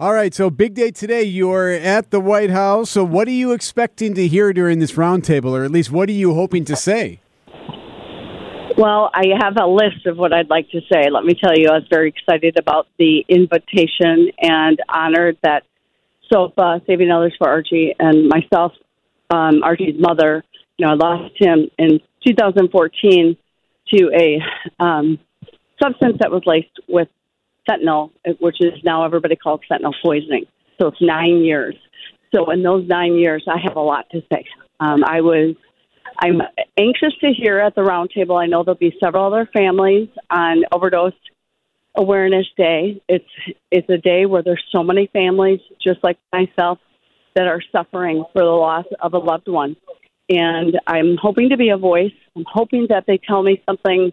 All right, so big day today. You're at the White House. So, what are you expecting to hear during this roundtable, or at least what are you hoping to say? Well, I have a list of what I'd like to say. Let me tell you, I was very excited about the invitation and honored that SOFA, Saving Others for Archie, and myself, um, Archie's mother, you know, I lost him in 2014 to a um, substance that was laced with fentanyl, which is now everybody calls fentanyl poisoning. So it's nine years. So in those nine years, I have a lot to say. Um, I was, I'm anxious to hear at the roundtable. I know there'll be several other families on overdose awareness day. It's it's a day where there's so many families, just like myself, that are suffering for the loss of a loved one. And I'm hoping to be a voice. I'm hoping that they tell me something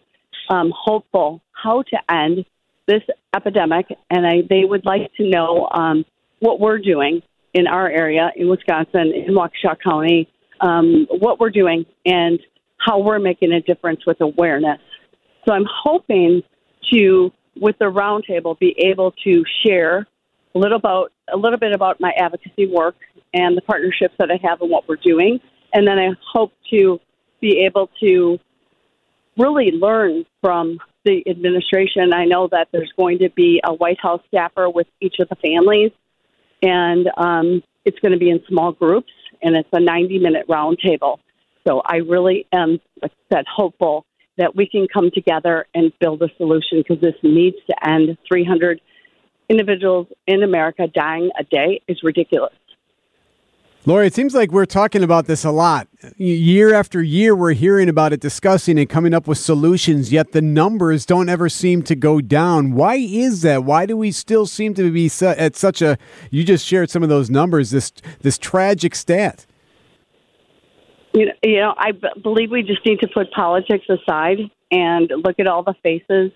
um, hopeful, how to end this epidemic, and I, they would like to know um, what we're doing in our area in Wisconsin, in Waukesha County, um, what we're doing, and how we're making a difference with awareness. So I'm hoping to, with the roundtable, be able to share a little about a little bit about my advocacy work and the partnerships that I have and what we're doing, and then I hope to be able to really learn from the administration. I know that there's going to be a White House staffer with each of the families, and um, it's going to be in small groups, and it's a 90 minute roundtable. So I really am, like I said, hopeful that we can come together and build a solution because this needs to end. 300 individuals in America dying a day is ridiculous. Lauri, it seems like we're talking about this a lot. Year after year, we're hearing about it, discussing and coming up with solutions, yet the numbers don't ever seem to go down. Why is that? Why do we still seem to be at such a, you just shared some of those numbers, this, this tragic stat? You know, you know, I b- believe we just need to put politics aside and look at all the faces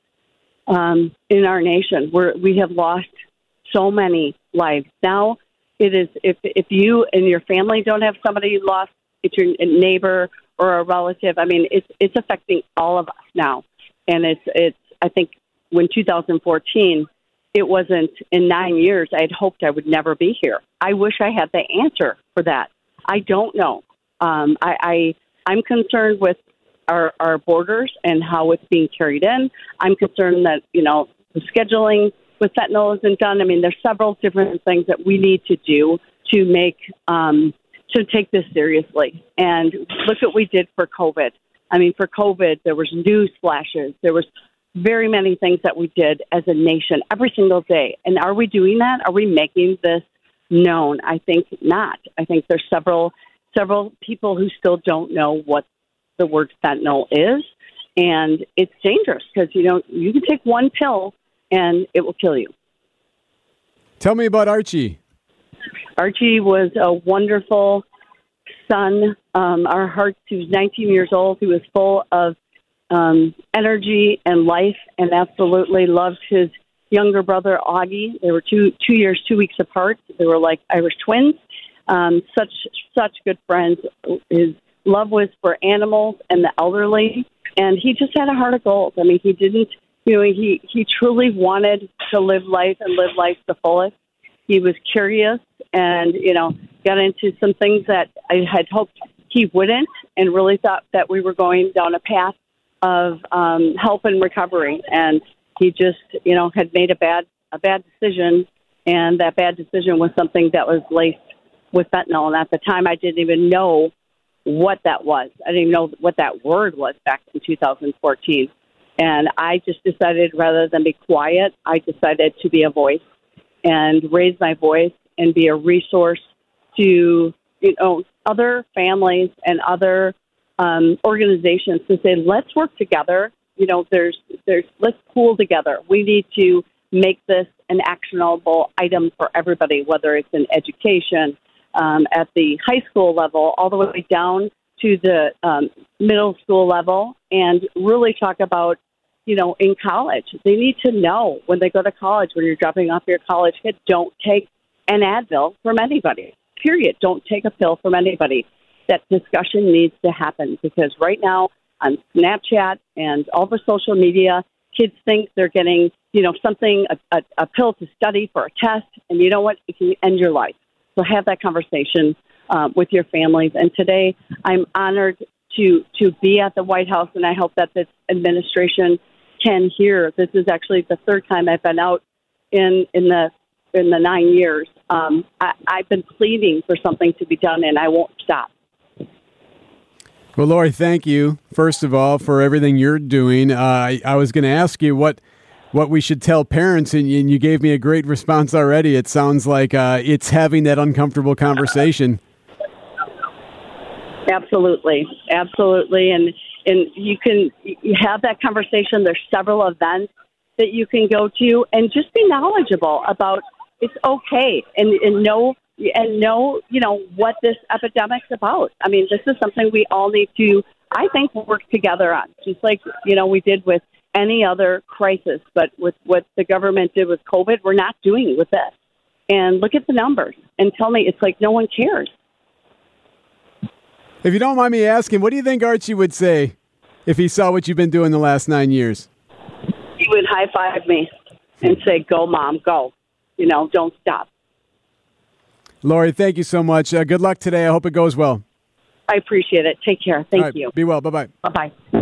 um, in our nation. We're, we have lost so many lives. Now, it is if if you and your family don't have somebody you lost, it's your neighbor or a relative. I mean, it's it's affecting all of us now, and it's it's. I think when 2014, it wasn't in nine years. I had hoped I would never be here. I wish I had the answer for that. I don't know. Um, I, I I'm concerned with our our borders and how it's being carried in. I'm concerned that you know the scheduling with fentanyl isn't done. I mean, there's several different things that we need to do to make um, to take this seriously. And look what we did for COVID. I mean, for COVID, there was news flashes. There was very many things that we did as a nation every single day. And are we doing that? Are we making this known? I think not. I think there's several several people who still don't know what the word fentanyl is, and it's dangerous because you know you can take one pill and it will kill you. Tell me about Archie. Archie was a wonderful son. Um, our hearts, he was 19 years old. He was full of um, energy and life and absolutely loved his younger brother, Augie. They were two, two years, two weeks apart. They were like Irish twins. Um, such, such good friends. His love was for animals and the elderly. And he just had a heart of gold. I mean, he didn't you know, he, he truly wanted to live life and live life the fullest. He was curious and, you know, got into some things that I had hoped he wouldn't and really thought that we were going down a path of um, help and recovery. And he just, you know, had made a bad, a bad decision. And that bad decision was something that was laced with fentanyl. And at the time, I didn't even know what that was. I didn't even know what that word was back in 2014. And I just decided rather than be quiet, I decided to be a voice and raise my voice and be a resource to you know other families and other um, organizations to say let's work together. You know, there's there's let's pool together. We need to make this an actionable item for everybody, whether it's in education, um, at the high school level, all the way down to the um, middle school level, and really talk about you know, in college. They need to know when they go to college, when you're dropping off your college kid, don't take an Advil from anybody. Period. Don't take a pill from anybody. That discussion needs to happen because right now on Snapchat and all the social media, kids think they're getting, you know, something, a, a, a pill to study for a test, and you know what? It can end your life. So have that conversation uh, with your families. And today, I'm honored to to be at the White House, and I hope that this administration can hear. This is actually the third time I've been out in in the in the nine years. Um, I, I've been pleading for something to be done, and I won't stop. Well, Lauri, thank you first of all for everything you're doing. Uh, I, I was going to ask you what what we should tell parents, and, and, you gave me a great response already. It sounds like uh, it's having that uncomfortable conversation. Absolutely, absolutely, and and you can you have that conversation. There's several events that you can go to, and just be knowledgeable about it's okay, and and know and know you know what this epidemic's about. I mean, this is something we all need to, I think, work together on, just like you know we did with any other crisis. But with what the government did with COVID, we're not doing it with this. And look at the numbers and tell me it's like no one cares. If you don't mind me asking, what do you think Archie would say if he saw what you've been doing the last nine years? He would high five me and say, Go, mom, go. You know, don't stop. Lauri, thank you so much. Uh, good luck today. I hope it goes well. I appreciate it. Take care. Thank you. Be well. Bye bye. Bye bye.